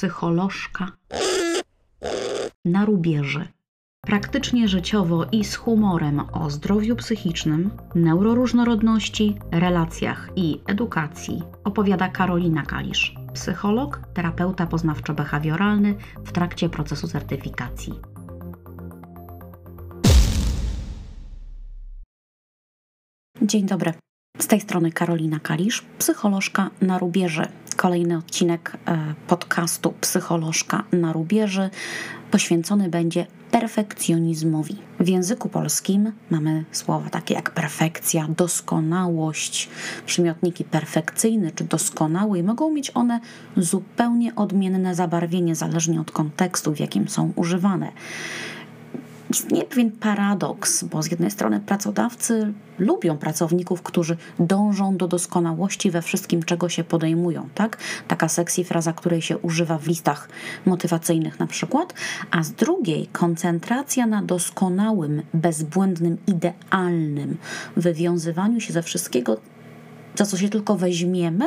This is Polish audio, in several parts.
psycholożka na rubieży. Praktycznie życiowo i z humorem o zdrowiu psychicznym, neuroróżnorodności, relacjach i edukacji opowiada Karolina Kalisz, psycholog, terapeuta poznawczo-behawioralny w trakcie procesu certyfikacji. Dzień dobry. Z tej strony Karolina Kalisz, psycholożka na rubieży. Kolejny odcinek e, podcastu Psycholożka na rubieży poświęcony będzie perfekcjonizmowi. W języku polskim mamy słowa takie jak perfekcja, doskonałość. Przymiotniki perfekcyjny czy doskonały i mogą mieć one zupełnie odmienne zabarwienie zależnie od kontekstu, w jakim są używane istnieje pewien paradoks, bo z jednej strony pracodawcy lubią pracowników, którzy dążą do doskonałości we wszystkim, czego się podejmują, tak? Taka sexy fraza, której się używa w listach motywacyjnych na przykład, a z drugiej koncentracja na doskonałym, bezbłędnym, idealnym wywiązywaniu się ze wszystkiego, za co się tylko weźmiemy,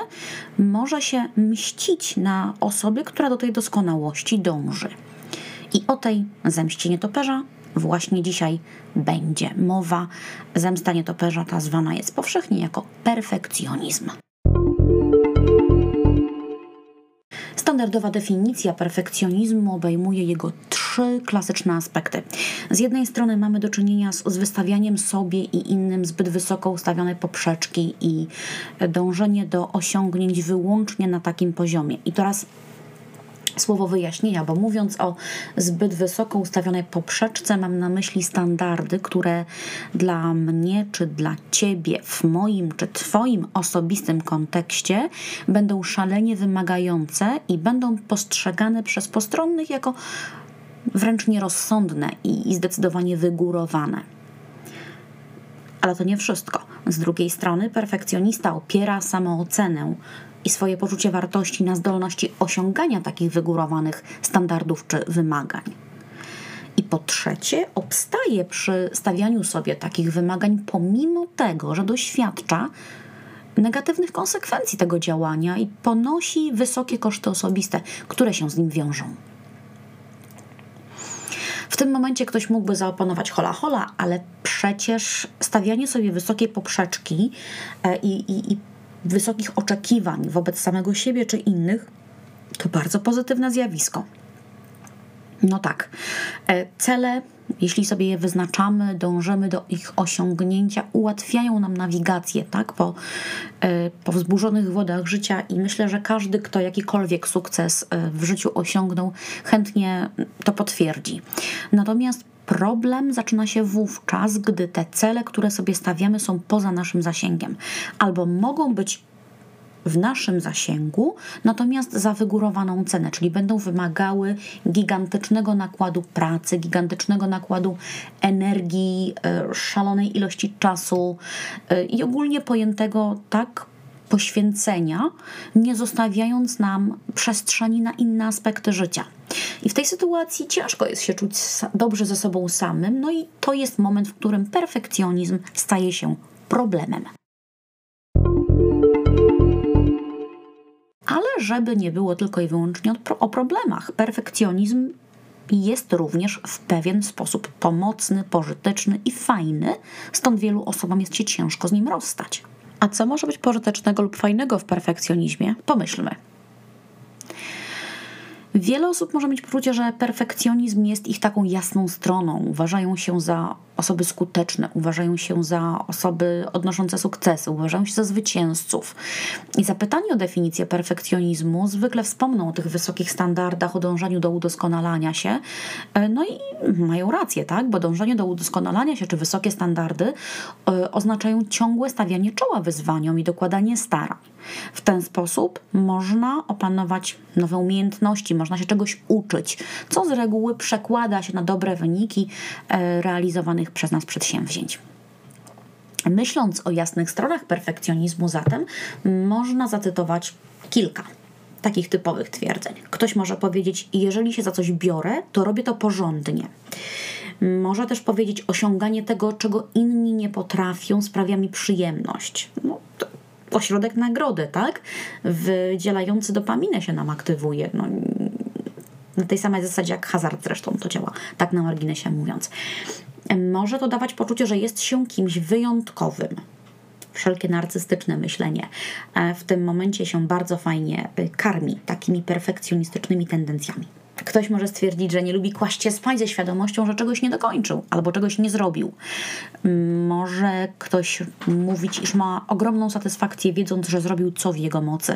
może się mścić na osobie, która do tej doskonałości dąży. I o tej zemście nietoperza właśnie dzisiaj będzie mowa. Zemsta nietoperza ta zwana jest powszechnie jako perfekcjonizm. Standardowa definicja perfekcjonizmu obejmuje jego trzy klasyczne aspekty. Z jednej strony mamy do czynienia z, z wystawianiem sobie i innym zbyt wysoko ustawionej poprzeczki i dążenie do osiągnięć wyłącznie na takim poziomie. I teraz słowo wyjaśnienia, bo mówiąc o zbyt wysoko ustawionej poprzeczce, mam na myśli standardy, które dla mnie czy dla ciebie w moim czy twoim osobistym kontekście będą szalenie wymagające i będą postrzegane przez postronnych jako wręcz nierozsądne i zdecydowanie wygórowane. Ale to nie wszystko. Z drugiej strony, perfekcjonista opiera samoocenę i swoje poczucie wartości na zdolności osiągania takich wygórowanych standardów czy wymagań. I po trzecie, obstaje przy stawianiu sobie takich wymagań, pomimo tego, że doświadcza negatywnych konsekwencji tego działania i ponosi wysokie koszty osobiste, które się z nim wiążą. W tym momencie ktoś mógłby zaoponować hola hola, ale przecież stawianie sobie wysokiej poprzeczki e, i, i, i wysokich oczekiwań wobec samego siebie czy innych, to bardzo pozytywne zjawisko. No tak, e, cele, jeśli sobie je wyznaczamy, dążymy do ich osiągnięcia, ułatwiają nam nawigację, tak, po, e, po wzburzonych wodach życia i myślę, że każdy, kto jakikolwiek sukces e, w życiu osiągnął, chętnie to potwierdzi. Natomiast Problem zaczyna się wówczas, gdy te cele, które sobie stawiamy, są poza naszym zasięgiem, albo mogą być w naszym zasięgu, natomiast za wygórowaną cenę, czyli będą wymagały gigantycznego nakładu pracy, gigantycznego nakładu energii, e, szalonej ilości czasu e, i ogólnie pojętego tak poświęcenia, nie zostawiając nam przestrzeni na inne aspekty życia. I w tej sytuacji ciężko jest się czuć dobrze ze sobą samym, no i to jest moment, w którym perfekcjonizm staje się problemem. Ale żeby nie było tylko i wyłącznie o problemach, perfekcjonizm jest również w pewien sposób pomocny, pożyteczny i fajny, stąd wielu osobom jest się ciężko z nim rozstać. A co może być pożytecznego lub fajnego w perfekcjonizmie? Pomyślmy. Wiele osób może mieć poczucie, że perfekcjonizm jest ich taką jasną stroną. Uważają się za osoby skuteczne, uważają się za osoby odnoszące sukcesy, uważają się za zwycięzców. I zapytanie o definicję perfekcjonizmu zwykle wspomną o tych wysokich standardach, o dążeniu do udoskonalania się. E, no i mają rację, tak? Bo dążenie do udoskonalania się czy wysokie standardy e, oznaczają ciągłe stawianie czoła wyzwaniom i dokładanie starań. W ten sposób można opanować nowe umiejętności, można się czegoś uczyć, co z reguły przekłada się na dobre wyniki e, realizowanych przez nas przedsięwzięć. Myśląc o jasnych stronach perfekcjonizmu, zatem można zacytować kilka takich typowych twierdzeń. Ktoś może powiedzieć: Jeżeli się za coś biorę, to robię to porządnie. Może też powiedzieć: Osiąganie tego, czego inni nie potrafią, sprawia mi przyjemność. No, ośrodek nagrody, tak? Wydzielający dopaminę się nam aktywuje. No, Na tej samej zasadzie jak hazard zresztą to działa, tak na marginesie mówiąc. Może to dawać poczucie, że jest się kimś wyjątkowym. Wszelkie narcystyczne myślenie e, w tym momencie się bardzo fajnie karmi takimi perfekcjonistycznymi tendencjami. Ktoś może stwierdzić, że nie lubi kłaść się spać ze świadomością, że czegoś nie dokończył albo czegoś nie zrobił. Może ktoś mówić, iż ma ogromną satysfakcję, wiedząc, że zrobił co w jego mocy,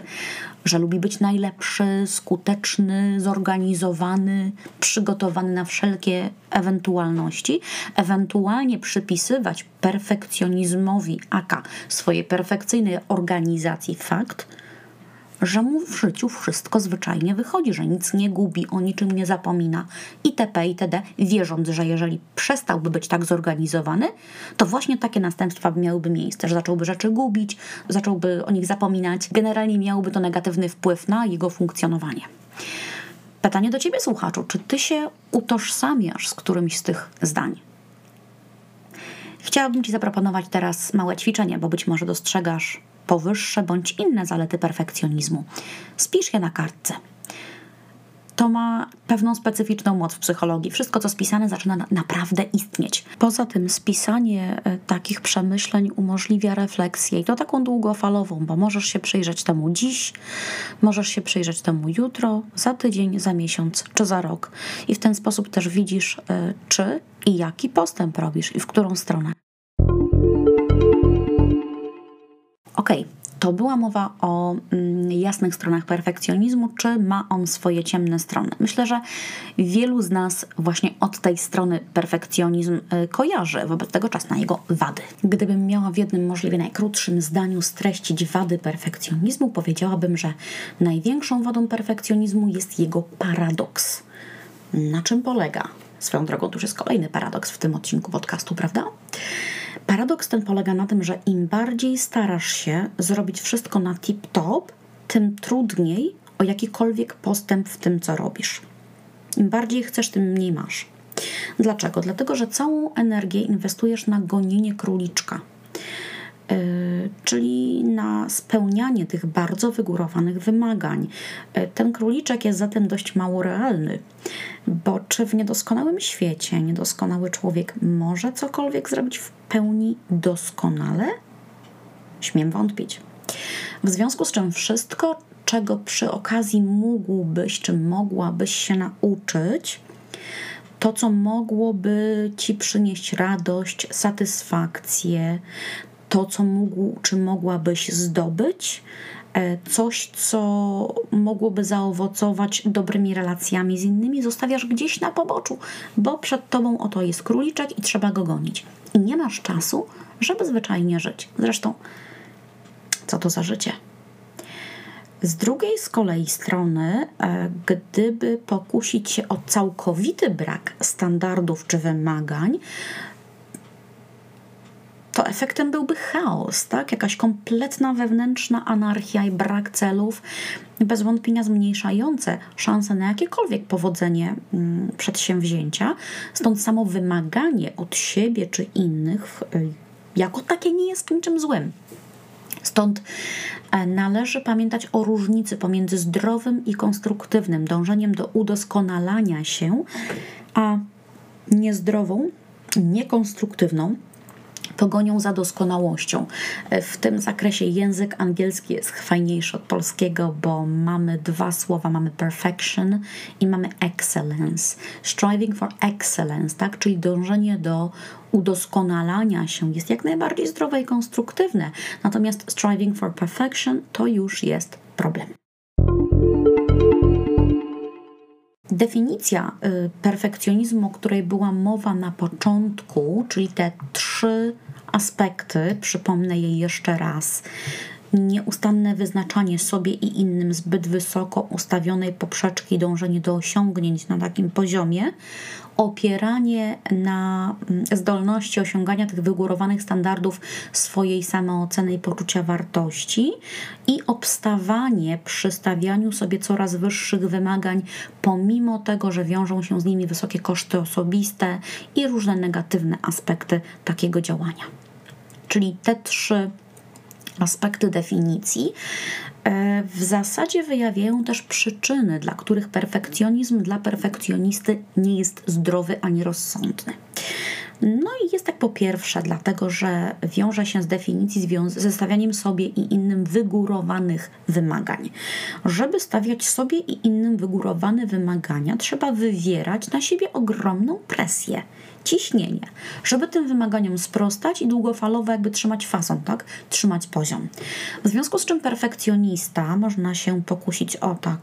że lubi być najlepszy, skuteczny, zorganizowany, przygotowany na wszelkie ewentualności, ewentualnie przypisywać perfekcjonizmowi, aka swojej perfekcyjnej organizacji fakt, że mu w życiu wszystko zwyczajnie wychodzi, że nic nie gubi, o niczym nie zapomina itp. itd., wierząc, że jeżeli przestałby być tak zorganizowany, to właśnie takie następstwa miałyby miejsce, że zacząłby rzeczy gubić, zacząłby o nich zapominać, generalnie miałoby to negatywny wpływ na jego funkcjonowanie. Pytanie do Ciebie, słuchaczu, czy Ty się utożsamiasz z którymś z tych zdań? Chciałabym Ci zaproponować teraz małe ćwiczenie, bo być może dostrzegasz powyższe bądź inne zalety perfekcjonizmu. Spisz je na kartce. To ma pewną specyficzną moc w psychologii. Wszystko, co spisane, zaczyna naprawdę istnieć. Poza tym, spisanie e, takich przemyśleń umożliwia refleksję i to taką długofalową, bo możesz się przyjrzeć temu dziś, możesz się przyjrzeć temu jutro, za tydzień, za miesiąc czy za rok. I w ten sposób też widzisz, e, czy i jaki postęp robisz i w którą stronę. Ok, to była mowa o mm, jasnych stronach perfekcjonizmu, czy ma on swoje ciemne strony. Myślę, że wielu z nas właśnie od tej strony perfekcjonizm y, kojarzy, wobec tego czas na jego wady. Gdybym miała w jednym możliwie najkrótszym zdaniu streścić wady perfekcjonizmu, powiedziałabym, że największą wadą perfekcjonizmu jest jego paradoks. Na czym polega? Swoją drogą, to już jest kolejny paradoks w tym odcinku podcastu, prawda? Paradoks ten polega na tym, że im bardziej starasz się zrobić wszystko na tip-top, tym trudniej o jakikolwiek postęp w tym, co robisz. Im bardziej chcesz, tym mniej masz. Dlaczego? Dlatego, że całą energię inwestujesz na gonienie króliczka. Yy, czyli na spełnianie tych bardzo wygórowanych wymagań. Yy, ten króliczek jest zatem dość mało realny, bo czy w niedoskonałym świecie niedoskonały człowiek może cokolwiek zrobić w pełni doskonale? Śmiem wątpić. W związku z czym wszystko, czego przy okazji mógłbyś czy mogłabyś się nauczyć, to, co mogłoby ci przynieść radość, satysfakcję, to, co mógł czy mogłabyś zdobyć, e, coś, co mogłoby zaowocować dobrymi relacjami z innymi, zostawiasz gdzieś na poboczu, bo przed tobą oto jest króliczek i trzeba go gonić. I nie masz czasu, żeby zwyczajnie żyć. Zresztą, co to za życie? Z drugiej z kolei strony, e, gdyby pokusić się o całkowity brak standardów czy wymagań, to efektem byłby chaos, tak? Jakaś kompletna wewnętrzna anarchia i brak celów, bez wątpienia zmniejszające szanse na jakiekolwiek powodzenie mm, przedsięwzięcia. Stąd samo wymaganie od siebie czy innych y, jako takie nie jest niczym złym. Stąd e, należy pamiętać o różnicy pomiędzy zdrowym i konstruktywnym dążeniem do udoskonalania się, a niezdrową, niekonstruktywną pogonią za doskonałością. W tym zakresie język angielski jest fajniejszy od polskiego, bo mamy dwa słowa, mamy perfection i mamy excellence. Striving for excellence, tak? czyli dążenie do udoskonalania się jest jak najbardziej zdrowe i konstruktywne. Natomiast striving for perfection to już jest problem. Definicja y, perfekcjonizmu, o której była mowa na początku, czyli te trzy aspekty, przypomnę je jeszcze raz. Nieustanne wyznaczanie sobie i innym zbyt wysoko ustawionej poprzeczki, dążenie do osiągnięć na takim poziomie, opieranie na mm, zdolności osiągania tych wygórowanych standardów swojej samooceny i poczucia wartości i obstawanie przy stawianiu sobie coraz wyższych wymagań, pomimo tego, że wiążą się z nimi wysokie koszty osobiste i różne negatywne aspekty takiego działania. Czyli te trzy aspekty definicji E, w zasadzie wyjawiają też przyczyny, dla których perfekcjonizm dla perfekcjonisty nie jest zdrowy ani rozsądny. No i jest tak po pierwsze, dlatego że wiąże się z definicji ze stawianiem sobie i innym wygórowanych wymagań. Żeby stawiać sobie i innym wygórowane wymagania, trzeba wywierać na siebie ogromną presję ciśnienie, żeby tym wymaganiom sprostać i długofalowo jakby trzymać fason, tak? Trzymać poziom. W związku z czym perfekcjonista można się pokusić o tak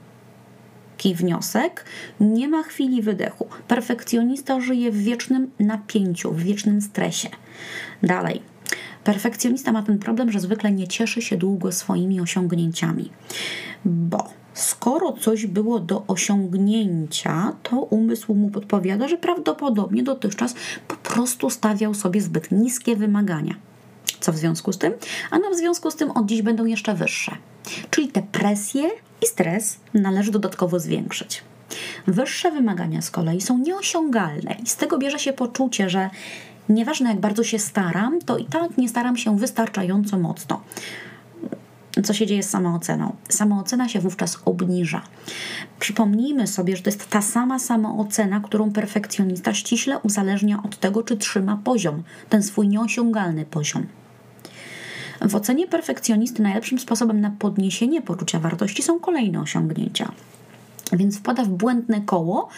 taki wniosek, nie ma chwili wydechu. Perfekcjonista żyje w wiecznym napięciu, w wiecznym stresie. Dalej. Perfekcjonista ma ten problem, że zwykle nie cieszy się długo swoimi osiągnięciami, bo skoro coś było do osiągnięcia, to umysł mu podpowiada, że prawdopodobnie dotychczas po prostu stawiał sobie zbyt niskie wymagania. Co w związku z tym? A no w związku z tym od dziś będą jeszcze wyższe. Czyli te presje i stres należy dodatkowo zwiększyć. Wyższe wymagania z kolei są nieosiągalne i z tego bierze się poczucie, że nieważne jak bardzo się staram, to i tak nie staram się wystarczająco mocno. Co się dzieje z samooceną? Samoocena się wówczas obniża. Przypomnijmy sobie, że to jest ta sama samoocena, którą perfekcjonista ściśle uzależnia od tego, czy trzyma poziom, ten swój nieosiągalny poziom. W ocenie perfekcjonisty najlepszym sposobem na podniesienie poczucia wartości są kolejne osiągnięcia. Więc wpada w błędne koło,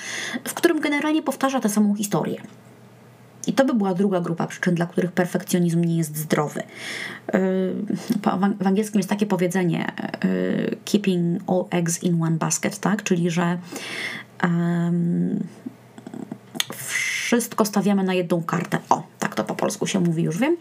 w którym generalnie powtarza tę samą historię. I to by była druga grupa przyczyn, dla których perfekcjonizm nie jest zdrowy. Yy, w angielskim jest takie powiedzenie yy, keeping all eggs in one basket, tak? Czyli że wszystko stawiamy na jedną kartę. O, tak to po polsku się mówi, już wiem.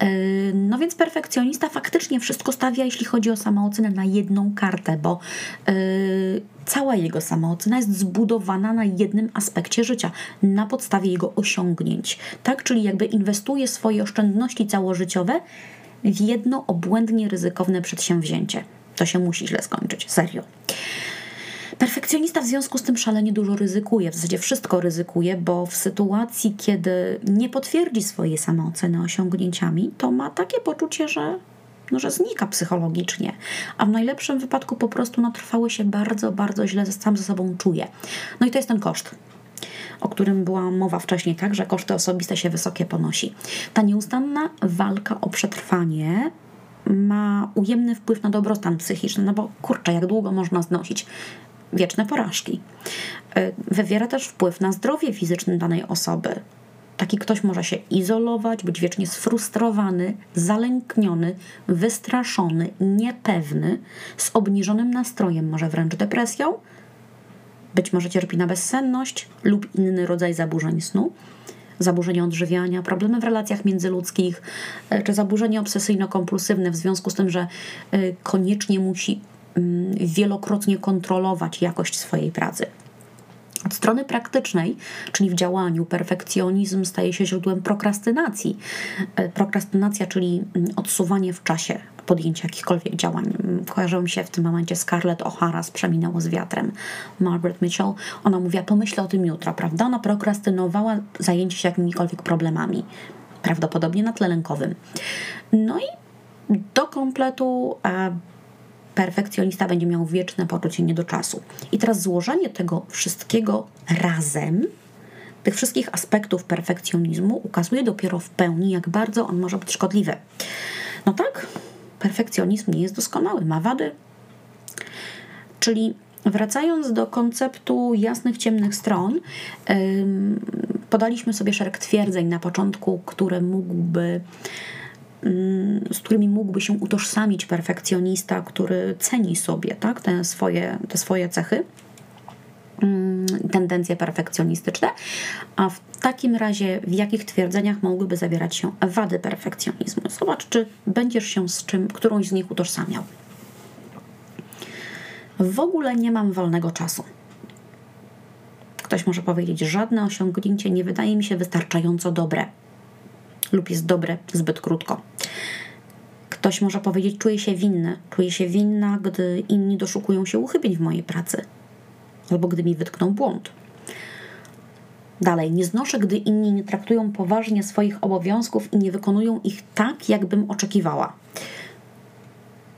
Yy, no więc perfekcjonista faktycznie wszystko stawia, jeśli chodzi o samoocenę, na jedną kartę, bo yy, cała jego samoocena jest zbudowana na jednym aspekcie życia, na podstawie jego osiągnięć. Tak, czyli jakby inwestuje swoje oszczędności całożyciowe w jedno obłędnie ryzykowne przedsięwzięcie. To się musi źle skończyć, serio. Perfekcjonista w związku z tym szalenie dużo ryzykuje, w zasadzie wszystko ryzykuje, bo w sytuacji, kiedy nie potwierdzi swojej samooceny osiągnięciami, to ma takie poczucie, że, no, że znika psychologicznie, a w najlepszym wypadku po prostu na trwałe się bardzo, bardzo źle sam ze sobą czuje. No i to jest ten koszt o którym była mowa wcześniej, tak, że koszty osobiste się wysokie ponosi. Ta nieustanna walka o przetrwanie ma ujemny wpływ na dobrostan psychiczny, no bo kurczę, jak długo można znosić wieczne porażki. E, wywiera też wpływ na zdrowie fizyczne danej osoby. Taki ktoś może się izolować, być wiecznie sfrustrowany, zalękniony, wystraszony, niepewny, z obniżonym nastrojem, może wręcz depresją. Być może cierpi na bezsenność lub inny rodzaj zaburzeń snu, zaburzenia odżywiania, problemy w relacjach międzyludzkich, e, czy zaburzenia obsesyjno-kompulsywne w związku z tym, że e, koniecznie musi wielokrotnie kontrolować jakość swojej pracy. Od strony praktycznej, czyli w działaniu, perfekcjonizm staje się źródłem prokrastynacji. E, prokrastynacja, czyli mm, odsuwanie w czasie podjęcia jakichkolwiek działań. Mm, kojarzą mi się w tym momencie Scarlett O'Hara z Przeminęło z wiatrem. Margaret Mitchell, ona mówiła, pomyślę o tym jutro, prawda? Ona prokrastynowała zajęcie się jakimikolwiek problemami, prawdopodobnie na tle lękowym. No i do kompletu e, perfekcjonista będzie miał wieczne poczucie niedoczasu. I teraz złożenie tego wszystkiego razem, tych wszystkich aspektów perfekcjonizmu, ukazuje dopiero w pełni, jak bardzo on może być szkodliwy. No tak, perfekcjonizm nie jest doskonały, ma wady. Czyli wracając do konceptu jasnych, ciemnych stron, podaliśmy sobie szereg twierdzeń na początku, które mógłby z którymi mógłby się utożsamić perfekcjonista, który ceni sobie tak, te, swoje, te swoje cechy, mm, tendencje perfekcjonistyczne, a w takim razie w jakich twierdzeniach mogłyby zawierać się wady perfekcjonizmu. Zobacz, czy będziesz się z czym, którąś z nich utożsamiał. W ogóle nie mam wolnego czasu. Ktoś może powiedzieć, żadne osiągnięcie nie wydaje mi się wystarczająco dobre lub jest dobre zbyt krótko. Ktoś może powiedzieć, czuję się winny, czuję się winna, gdy inni doszukują się uchybień w mojej pracy, albo gdy mi wytkną błąd. Dalej, nie znoszę, gdy inni nie traktują poważnie swoich obowiązków i nie wykonują ich tak, jakbym oczekiwała.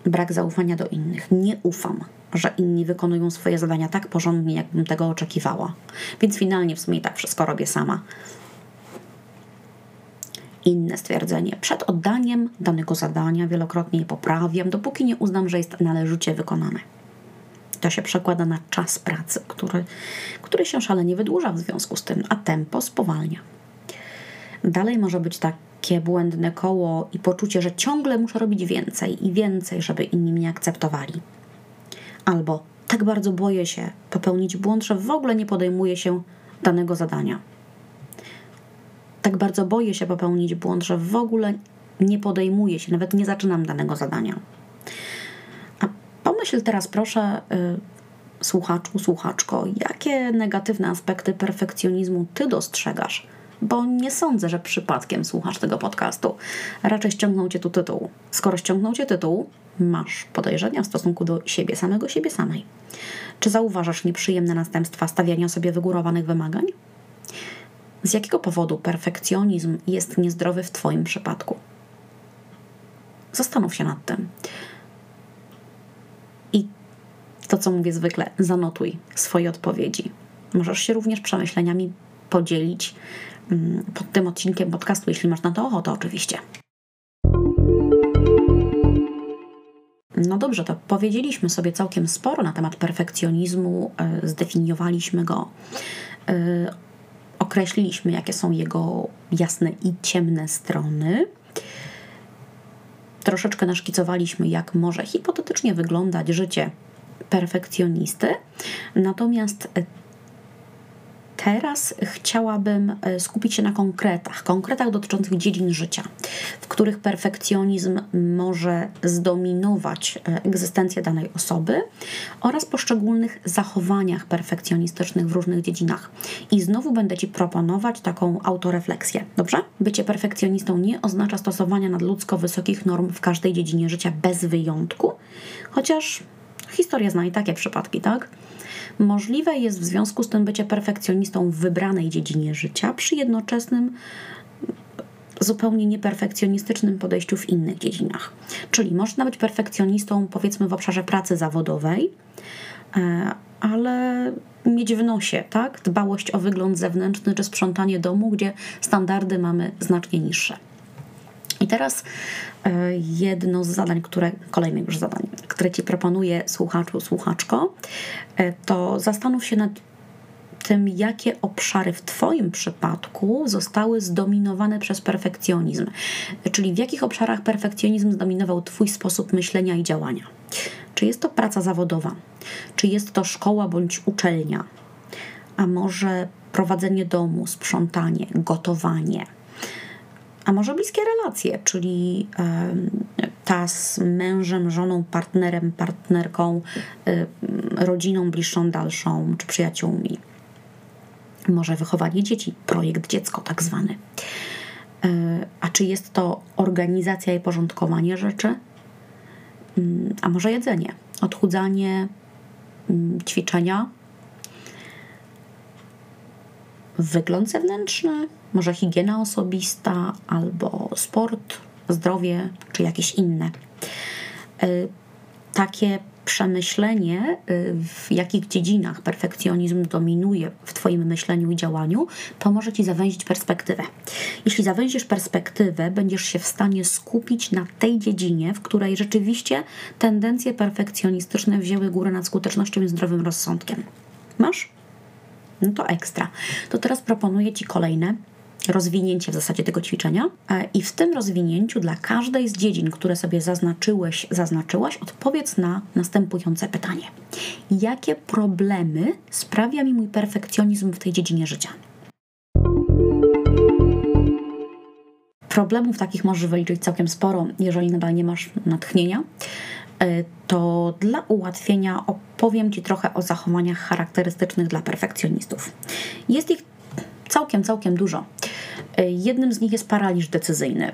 brak zaufania do innych. Nie ufam, że inni wykonują swoje zadania tak porządnie, jakbym tego oczekiwała. Więc finalnie w sumie tak wszystko robię sama. Inne stwierdzenie. Przed oddaniem danego zadania wielokrotnie je poprawiam, dopóki nie uznam, że jest należycie wykonane. To się przekłada na czas pracy, który, który się szalenie wydłuża w związku z tym, a tempo spowalnia. Dalej może być takie błędne koło i poczucie, że ciągle muszę robić więcej i więcej, żeby inni mnie akceptowali. Albo tak bardzo boję się popełnić błąd, że w ogóle nie podejmuję się danego zadania. Tak bardzo boję się popełnić błąd, że w ogóle nie podejmuję się, nawet nie zaczynam danego zadania. A pomyśl teraz, proszę, yy, słuchaczu, słuchaczko, jakie negatywne aspekty perfekcjonizmu ty dostrzegasz bo nie sądzę, że przypadkiem słuchasz tego podcastu. Raczej ściągnął cię tu tytuł. Skoro ściągnął cię tytuł, masz podejrzenia w stosunku do siebie, samego siebie samej. Czy zauważasz nieprzyjemne następstwa stawiania sobie wygórowanych wymagań? Z jakiego powodu perfekcjonizm jest niezdrowy w Twoim przypadku? Zastanów się nad tym. I to, co mówię zwykle, zanotuj swoje odpowiedzi. Możesz się również przemyśleniami podzielić Mm, pod tym odcinkiem podcastu, jeśli masz na to ochotę, oczywiście. No dobrze, to powiedzieliśmy sobie całkiem sporo na temat perfekcjonizmu, e, zdefiniowaliśmy go, e, określiliśmy, jakie są jego jasne i ciemne strony. Troszeczkę naszkicowaliśmy, jak może hipotetycznie wyglądać życie perfekcjonisty. Natomiast Teraz chciałabym e, skupić się na konkretach, konkretach dotyczących dziedzin życia, w których perfekcjonizm może zdominować e, egzystencję danej osoby oraz poszczególnych zachowaniach perfekcjonistycznych w różnych dziedzinach. I znowu będę Ci proponować taką autorefleksję, dobrze? Bycie perfekcjonistą nie oznacza stosowania nadludzko wysokich norm w każdej dziedzinie życia bez wyjątku, chociaż historia zna i takie przypadki, tak? Możliwe jest w związku z tym bycie perfekcjonistą w wybranej dziedzinie życia przy jednoczesnym zupełnie nieperfekcjonistycznym podejściu w innych dziedzinach. Czyli można być perfekcjonistą powiedzmy w obszarze pracy zawodowej, e, ale mieć w nosie, tak? Dbałość o wygląd zewnętrzny czy sprzątanie domu, gdzie standardy mamy znacznie niższe. I teraz e, jedno z zadań, które, kolejne już zadań, które Ci proponuję, słuchaczu, słuchaczko, e, to zastanów się nad tym, jakie obszary w Twoim przypadku zostały zdominowane przez perfekcjonizm. Czyli w jakich obszarach perfekcjonizm zdominował Twój sposób myślenia i działania. Czy jest to praca zawodowa? Czy jest to szkoła bądź uczelnia? A może prowadzenie domu, sprzątanie, gotowanie? A może bliskie relacje, czyli ta z mężem, żoną, partnerem, partnerką, rodziną bliższą, dalszą czy przyjaciółmi. Może wychowanie dzieci, projekt dziecko tak zwany. E, a czy jest to organizacja i porządkowanie rzeczy? Mm, a może jedzenie, odchudzanie, mm, ćwiczenia, wygląd zewnętrzny, może higiena osobista, albo sport, zdrowie, czy jakieś inne. E, takie przemyślenie, e, w jakich dziedzinach perfekcjonizm dominuje w Twoim myśleniu i działaniu, pomoże Ci zawęzić perspektywę. Jeśli zawęzisz perspektywę, będziesz się w stanie skupić na tej dziedzinie, w której rzeczywiście tendencje perfekcjonistyczne wzięły górę nad skutecznością i zdrowym rozsądkiem. Masz? No to ekstra. To teraz proponuję Ci kolejne rozwinięcie w zasadzie tego ćwiczenia. E, I w tym rozwinięciu dla każdej z dziedzin, które sobie zaznaczyłeś, zaznaczyłaś, odpowiedz na następujące pytanie. Jakie problemy sprawia mi mój perfekcjonizm w tej dziedzinie życia? Problemów takich możesz wyliczyć całkiem sporo, jeżeli nadal nie masz natchnienia. E, to dla ułatwienia opowiem Ci trochę o zachowaniach charakterystycznych dla perfekcjonistów. Jest ich całkiem, całkiem dużo. Jednym z nich jest paraliż decyzyjny.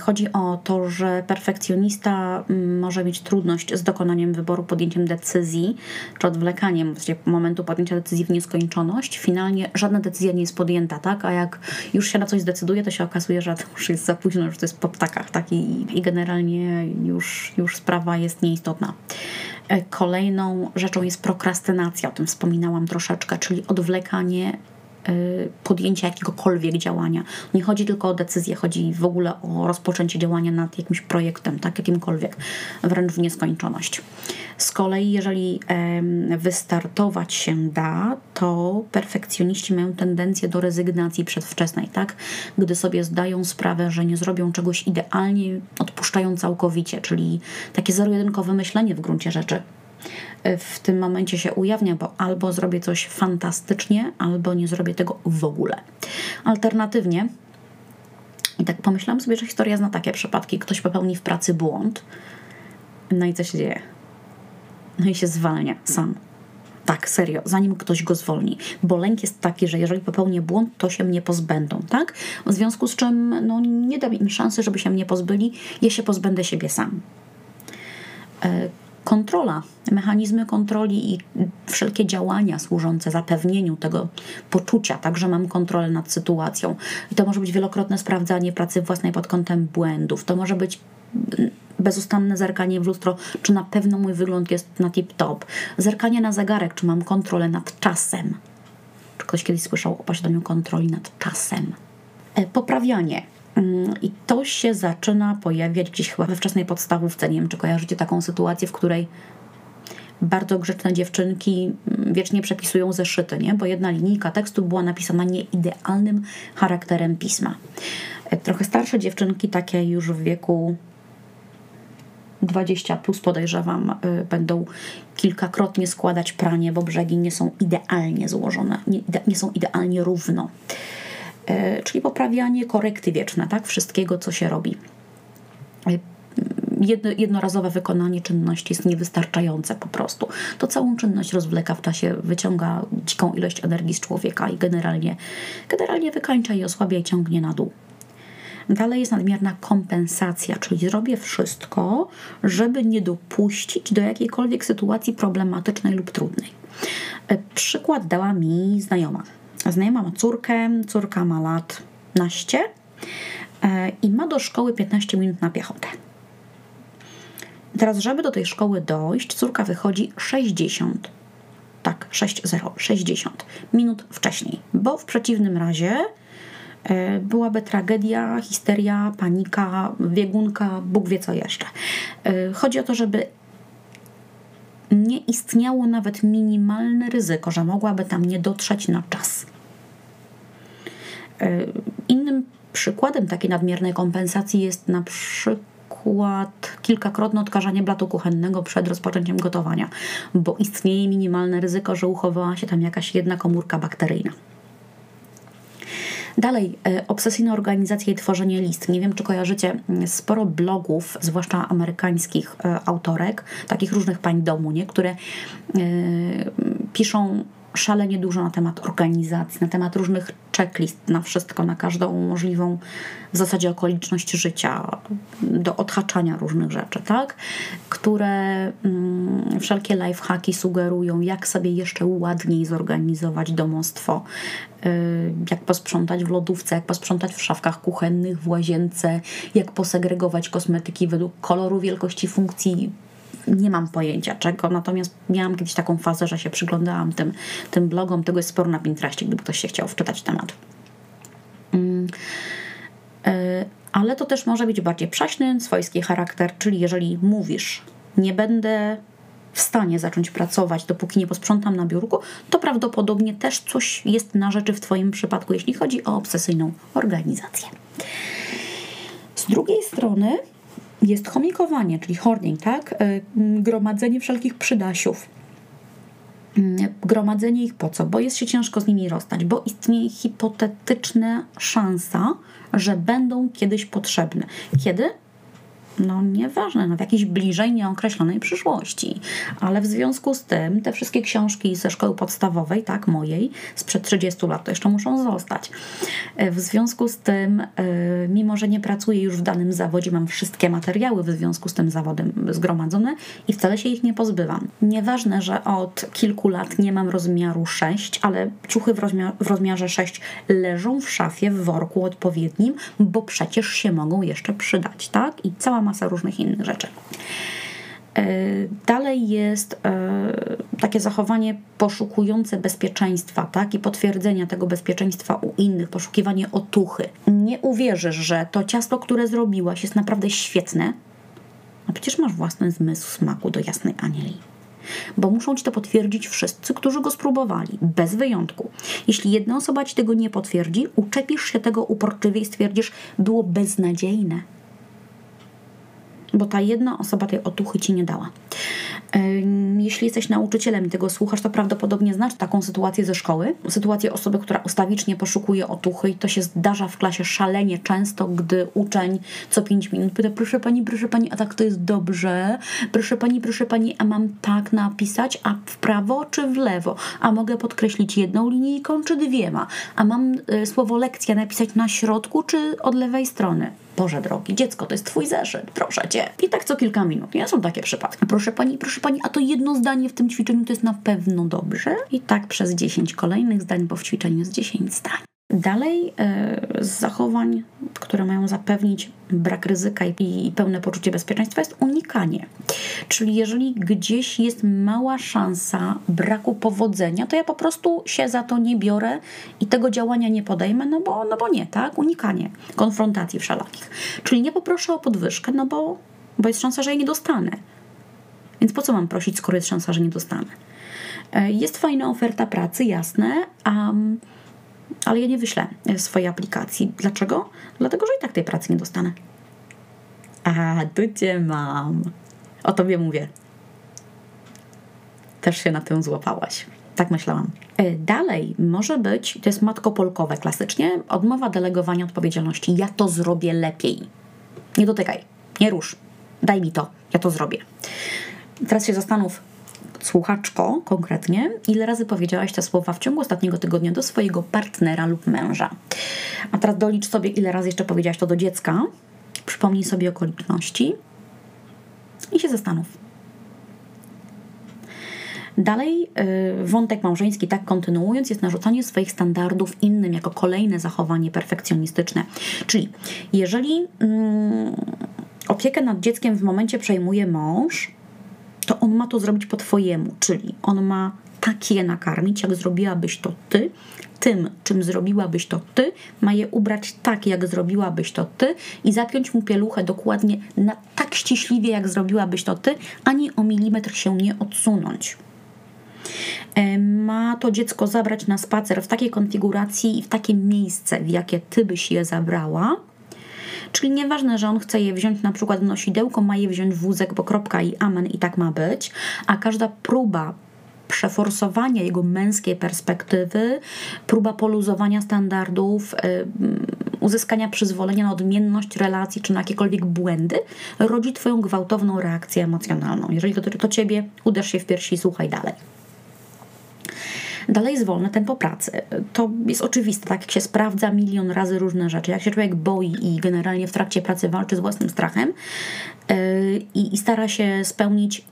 Chodzi o to, że perfekcjonista mm, może mieć trudność z dokonaniem wyboru, podjęciem decyzji, czy odwlekaniem momentu podjęcia decyzji w nieskończoność. Finalnie żadna decyzja nie jest podjęta, tak? A jak już się na coś zdecyduje, to się okazuje, że to już jest za późno, że to jest po ptakach, tak? I, i generalnie już, już sprawa jest nieistotna. E, kolejną rzeczą jest prokrastynacja, o tym wspominałam troszeczkę, czyli odwlekanie podjęcia jakiegokolwiek działania. Nie chodzi tylko o decyzję, chodzi w ogóle o rozpoczęcie działania nad jakimś projektem, tak, jakimkolwiek, wręcz w nieskończoność. Z kolei, jeżeli wystartować się da, to perfekcjoniści mają tendencję do rezygnacji przedwczesnej, tak? Gdy sobie zdają sprawę, że nie zrobią czegoś idealnie, odpuszczają całkowicie, czyli takie zero-jedynkowe myślenie w gruncie rzeczy w tym momencie się ujawnia, bo albo zrobię coś fantastycznie, albo nie zrobię tego w ogóle. Alternatywnie, i tak pomyślałam sobie, że historia zna takie przypadki, ktoś popełni w pracy błąd, no i co się dzieje? No i się zwalnia sam. Tak, serio, zanim ktoś go zwolni. Bo lęk jest taki, że jeżeli popełnię błąd, to się mnie pozbędą, tak? W związku z czym no, nie dam im szansy, żeby się mnie pozbyli, ja się pozbędę siebie sam. Kontrola, mechanizmy kontroli i wszelkie działania służące zapewnieniu tego poczucia, tak, że mam kontrolę nad sytuacją. I to może być wielokrotne sprawdzanie pracy własnej pod kątem błędów, to może być bezustanne zerkanie w lustro, czy na pewno mój wygląd jest na tip-top, zerkanie na zegarek, czy mam kontrolę nad czasem. Czy ktoś kiedyś słyszał o posiadaniu kontroli nad czasem? E, poprawianie I to się zaczyna pojawiać gdzieś chyba we wczesnej podstawówce. Nie wiem, czy kojarzycie taką sytuację, w której bardzo grzeczne dziewczynki mm, wiecznie przepisują zeszyty, nie? bo jedna linijka tekstu była napisana nieidealnym charakterem pisma. E, trochę starsze dziewczynki, takie już w wieku 20 plus podejrzewam, y, będą kilkakrotnie składać pranie, bo brzegi nie są idealnie złożone, nie, nie są idealnie równo. E, czyli poprawianie korekty wieczne, tak? Wszystkiego, co się robi. E, jedno, jednorazowe wykonanie czynności jest niewystarczające po prostu. To całą czynność rozwleka w czasie, wyciąga dziką ilość energii z człowieka i generalnie, generalnie wykańcza i osłabia i ciągnie na dół. Dalej jest nadmierna kompensacja, czyli zrobię wszystko, żeby nie dopuścić do jakiejkolwiek sytuacji problematycznej lub trudnej. E, przykład dała mi znajoma. Znajoma ma córkę, córka ma lat naście e, i ma do szkoły 15 minut na piechotę. Teraz, żeby do tej szkoły dojść, córka wychodzi 60, tak, 6-0, 60 minut wcześniej, bo w przeciwnym razie e, byłaby tragedia, histeria, panika, biegunka, Bóg wie co jeszcze. E, chodzi o to, żeby nie istniało nawet minimalne ryzyko, że mogłaby tam nie dotrzeć na czas. E, innym przykładem takiej nadmiernej kompensacji jest na przykład kilkakrotne odkażanie blatu kuchennego przed rozpoczęciem gotowania, bo istnieje minimalne ryzyko, że uchowała się tam jakaś jedna komórka bakteryjna. Dalej, e, obsesyjna organizacja i tworzenie list. Nie wiem, czy kojarzycie sporo blogów, zwłaszcza amerykańskich e, autorek, takich różnych pań domu, nie? które piszą szalenie dużo na temat organizacji, na temat różnych checklist, na wszystko, na każdą możliwą w zasadzie okoliczność życia, do odhaczania różnych rzeczy, tak? Które mm, wszelkie lifehacki sugerują, jak sobie jeszcze ładniej zorganizować domostwo, yy, jak posprzątać w lodówce, jak posprzątać w szafkach kuchennych, w łazience, jak posegregować kosmetyki według koloru, wielkości, funkcji, nie mam pojęcia czego, natomiast miałam kiedyś taką fazę, że się przyglądałam tym, tym blogom, tego jest sporo na Pinterestie, gdyby ktoś się chciał wczytać temat. Mm, e, ale to też może być bardziej przaśny, swojski charakter, czyli jeżeli mówisz, nie będę w stanie zacząć pracować, dopóki nie posprzątam na biurku, to prawdopodobnie też coś jest na rzeczy w Twoim przypadku, jeśli chodzi o obsesyjną organizację. Z drugiej strony, jest chomikowanie, czyli hoarding, tak? E, gromadzenie wszelkich przydasiów. Gromadzenie ich po co? Bo jest się ciężko z nimi rozstać, bo istnieje hipotetyczna szansa, że będą kiedyś potrzebne. Kiedy? No nieważne, no w jakiejś bliżej nieokreślonej przyszłości. Ale w związku z tym te wszystkie książki ze szkoły podstawowej, tak, mojej, sprzed 30 lat, to jeszcze muszą zostać. E, w związku z tym, e, mimo że nie pracuję już w danym zawodzie, mam wszystkie materiały w związku z tym zawodem zgromadzone i wcale się ich nie pozbywam. Nieważne, że od kilku lat nie mam rozmiaru 6, ale ciuchy w, rozmiar w rozmiarze 6 leżą w szafie, w worku odpowiednim, bo przecież się mogą jeszcze przydać, tak? I cała masa różnych innych rzeczy. E, dalej jest e, takie zachowanie poszukujące bezpieczeństwa, tak? I potwierdzenia tego bezpieczeństwa u innych, poszukiwanie otuchy. Nie uwierzysz, że to ciasto, które zrobiłaś, jest naprawdę świetne. A przecież masz własny zmysł smaku do jasnej anieli bo muszą ci to potwierdzić wszyscy, którzy go spróbowali, bez wyjątku. Jeśli jedna osoba ci tego nie potwierdzi, uczepisz się tego uporczywie i stwierdzisz, było beznadziejne bo ta jedna osoba tej otuchy ci nie dała. Jeśli jesteś nauczycielem i tego słuchasz, to prawdopodobnie znasz taką sytuację ze szkoły. Sytuację osoby, która ustawicznie poszukuje otuchy i to się zdarza w klasie szalenie często, gdy uczeń co 5 minut pyta, proszę pani, proszę pani, a tak to jest dobrze? Proszę pani, proszę pani, a mam tak napisać, a w prawo czy w lewo? A mogę podkreślić jedną linijką czy dwiema? A mam y, słowo lekcja napisać na środku czy od lewej strony? Boże drogi, dziecko, to jest twój zeszyt, proszę cię. I tak co kilka minut, nie? Są takie przypadki. Proszę pani, proszę pani, a to jedno zdanie w tym ćwiczeniu to jest na pewno dobrze? I tak przez 10 kolejnych zdań, bo w ćwiczeniu jest 10 zdań. Dalej e, z zachowań, które mają zapewnić brak ryzyka i pełne poczucie bezpieczeństwa, jest unikanie. Czyli jeżeli gdzieś jest mała szansa braku powodzenia, to ja po prostu się za to nie biorę i tego działania nie podejmę, no bo, no bo nie, tak? Unikanie konfrontacji wszelakich. Czyli nie poproszę o podwyżkę, no bo, bo jest szansa, że jej nie dostanę. Więc po co mam prosić, skoro jest szansa, że nie dostanę? E, jest fajna oferta pracy, jasne, um, ale ja nie wyślę swojej aplikacji. Dlaczego? Dlatego, że i tak tej pracy nie dostanę. A, tu cię mam. O tobie mówię. Też się na tym złapałaś. Tak myślałam. E, dalej może być, to jest matko polkowe klasycznie, odmowa delegowania odpowiedzialności. Ja to zrobię lepiej. Nie dotykaj, nie rusz. Daj mi to, ja to zrobię. Teraz się zastanów, słuchaczko konkretnie, ile razy powiedziałaś te słowa w ciągu ostatniego tygodnia do swojego partnera lub męża. A teraz dolicz sobie, ile razy jeszcze powiedziałaś to do dziecka. Przypomnij sobie okoliczności i się zastanów. Dalej y, wątek małżeński, tak kontynuując, jest narzucanie swoich standardów innym jako kolejne zachowanie perfekcjonistyczne. Czyli jeżeli mm, opiekę nad dzieckiem w momencie przejmuje mąż, to on ma to zrobić po Twojemu, czyli on ma tak je nakarmić, jak zrobiłabyś to Ty, tym, czym zrobiłabyś to Ty, ma je ubrać tak, jak zrobiłabyś to Ty i zapiąć mu pieluchę dokładnie na, tak ściśliwie, jak zrobiłabyś to Ty, ani o milimetr się nie odsunąć. E, ma to dziecko zabrać na spacer w takiej konfiguracji i w takie miejsce, w jakie Ty byś je zabrała, Czyli nieważne, że on chce je wziąć na przykład w nosidełko, ma je wziąć w wózek, bo kropka i amen i tak ma być, a każda próba przeforsowania jego męskiej perspektywy, próba poluzowania standardów, uzyskania przyzwolenia na odmienność relacji czy na jakiekolwiek błędy, rodzi Twoją gwałtowną reakcję emocjonalną. Jeżeli to, to Ciebie, uderz się w piersi i słuchaj dalej. Dalej jest wolne tempo pracy. To jest oczywiste, tak jak się sprawdza milion razy różne rzeczy, jak się człowiek boi i generalnie w trakcie pracy walczy z własnym strachem yy, i stara się spełnić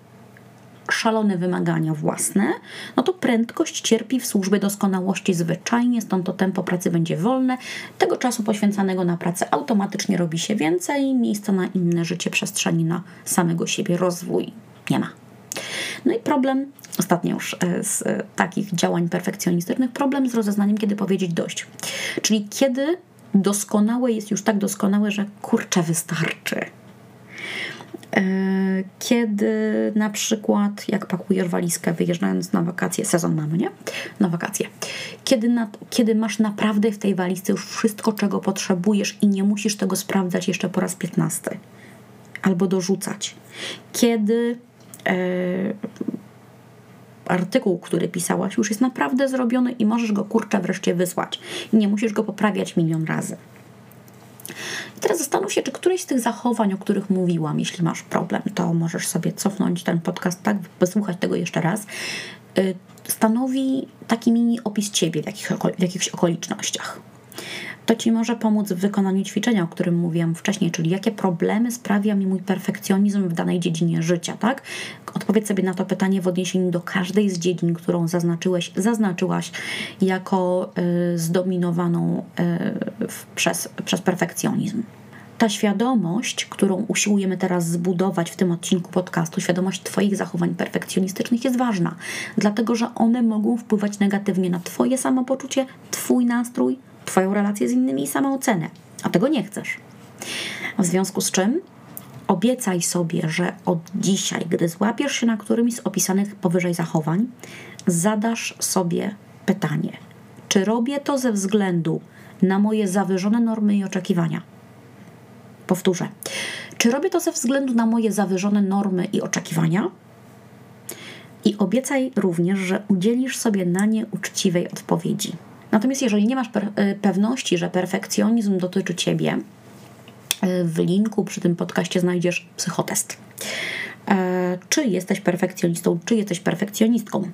szalone wymagania własne, no to prędkość cierpi w służbie doskonałości zwyczajnie, stąd to tempo pracy będzie wolne. Tego czasu poświęcanego na pracę automatycznie robi się więcej, miejsca na inne życie, przestrzeni na samego siebie, rozwój nie ma. No i problem, ostatnio już e, z e, takich działań perfekcjonistycznych, problem z rozeznaniem, kiedy powiedzieć dość. Czyli kiedy doskonałe jest już tak doskonałe, że kurczę wystarczy. E, kiedy na przykład, jak pakujesz walizkę wyjeżdżając na wakacje, sezon mamy, nie? Na wakacje. Kiedy, na, kiedy masz naprawdę w tej walizce już wszystko, czego potrzebujesz i nie musisz tego sprawdzać jeszcze po raz piętnasty. Albo dorzucać. Kiedy artykuł, który pisałaś, już jest naprawdę zrobiony i możesz go kurczę wreszcie wysłać. I nie musisz go poprawiać milion razy. I teraz zastanów się, czy któreś z tych zachowań, o których mówiłam, jeśli masz problem, to możesz sobie cofnąć ten podcast, tak, wysłuchać tego jeszcze raz, y, stanowi taki mini opis ciebie w, jakich, w jakichś okolicznościach. To Ci może pomóc w wykonaniu ćwiczenia, o którym mówiłam wcześniej, czyli jakie problemy sprawia mi mój perfekcjonizm w danej dziedzinie życia, tak? Odpowiedz sobie na to pytanie w odniesieniu do każdej z dziedzin, którą zaznaczyłeś, zaznaczyłaś jako y, zdominowaną y, przez, przez perfekcjonizm ta świadomość, którą usiłujemy teraz zbudować w tym odcinku podcastu, świadomość Twoich zachowań perfekcjonistycznych jest ważna, dlatego że one mogą wpływać negatywnie na Twoje samopoczucie, Twój nastrój, Twoją relację z innymi i samoocenę, a tego nie chcesz. W związku z czym obiecaj sobie, że od dzisiaj, gdy złapiesz się na którymś z opisanych powyżej zachowań, zadasz sobie pytanie: czy robię to ze względu na moje zawyżone normy i oczekiwania? Powtórzę. Czy robię to ze względu na moje zawyżone normy i oczekiwania? I obiecaj również, że udzielisz sobie na nie uczciwej odpowiedzi. Natomiast jeżeli nie masz y, pewności, że perfekcjonizm dotyczy ciebie, y, w linku przy tym podcaście znajdziesz psychotest. E, czy jesteś perfekcjonistą, czy jesteś perfekcjonistką?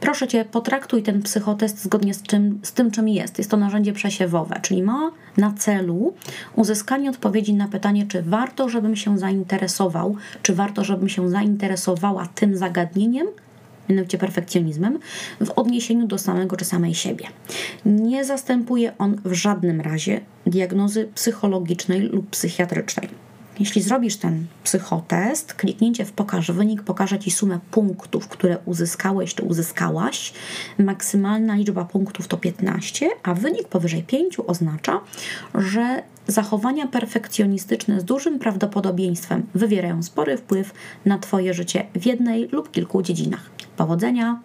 Proszę cię, potraktuj ten psychotest zgodnie z, czym, z tym, czym jest. Jest to narzędzie przesiewowe, czyli ma na celu uzyskanie odpowiedzi na pytanie, czy warto, żebym się zainteresował, czy warto, żebym się zainteresowała tym zagadnieniem, mianowicie perfekcjonizmem, w odniesieniu do samego czy samej siebie. Nie zastępuje on w żadnym razie diagnozy psychologicznej lub psychiatrycznej. Jeśli zrobisz ten psychotest, kliknięcie w pokaż wynik pokaże Ci sumę punktów, które uzyskałeś czy uzyskałaś. Maksymalna liczba punktów to 15, a wynik powyżej 5 oznacza, że zachowania perfekcjonistyczne z dużym prawdopodobieństwem wywierają spory wpływ na Twoje życie w jednej lub kilku dziedzinach. Powodzenia!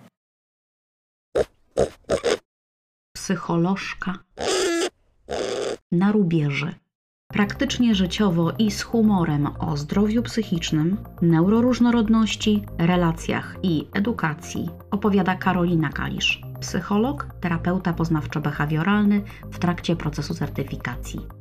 Psycholożka na rubieży praktycznie życiowo i z humorem o zdrowiu psychicznym, neuroróżnorodności, relacjach i edukacji opowiada Karolina Kalisz, psycholog, terapeuta poznawczo-behawioralny w trakcie procesu certyfikacji.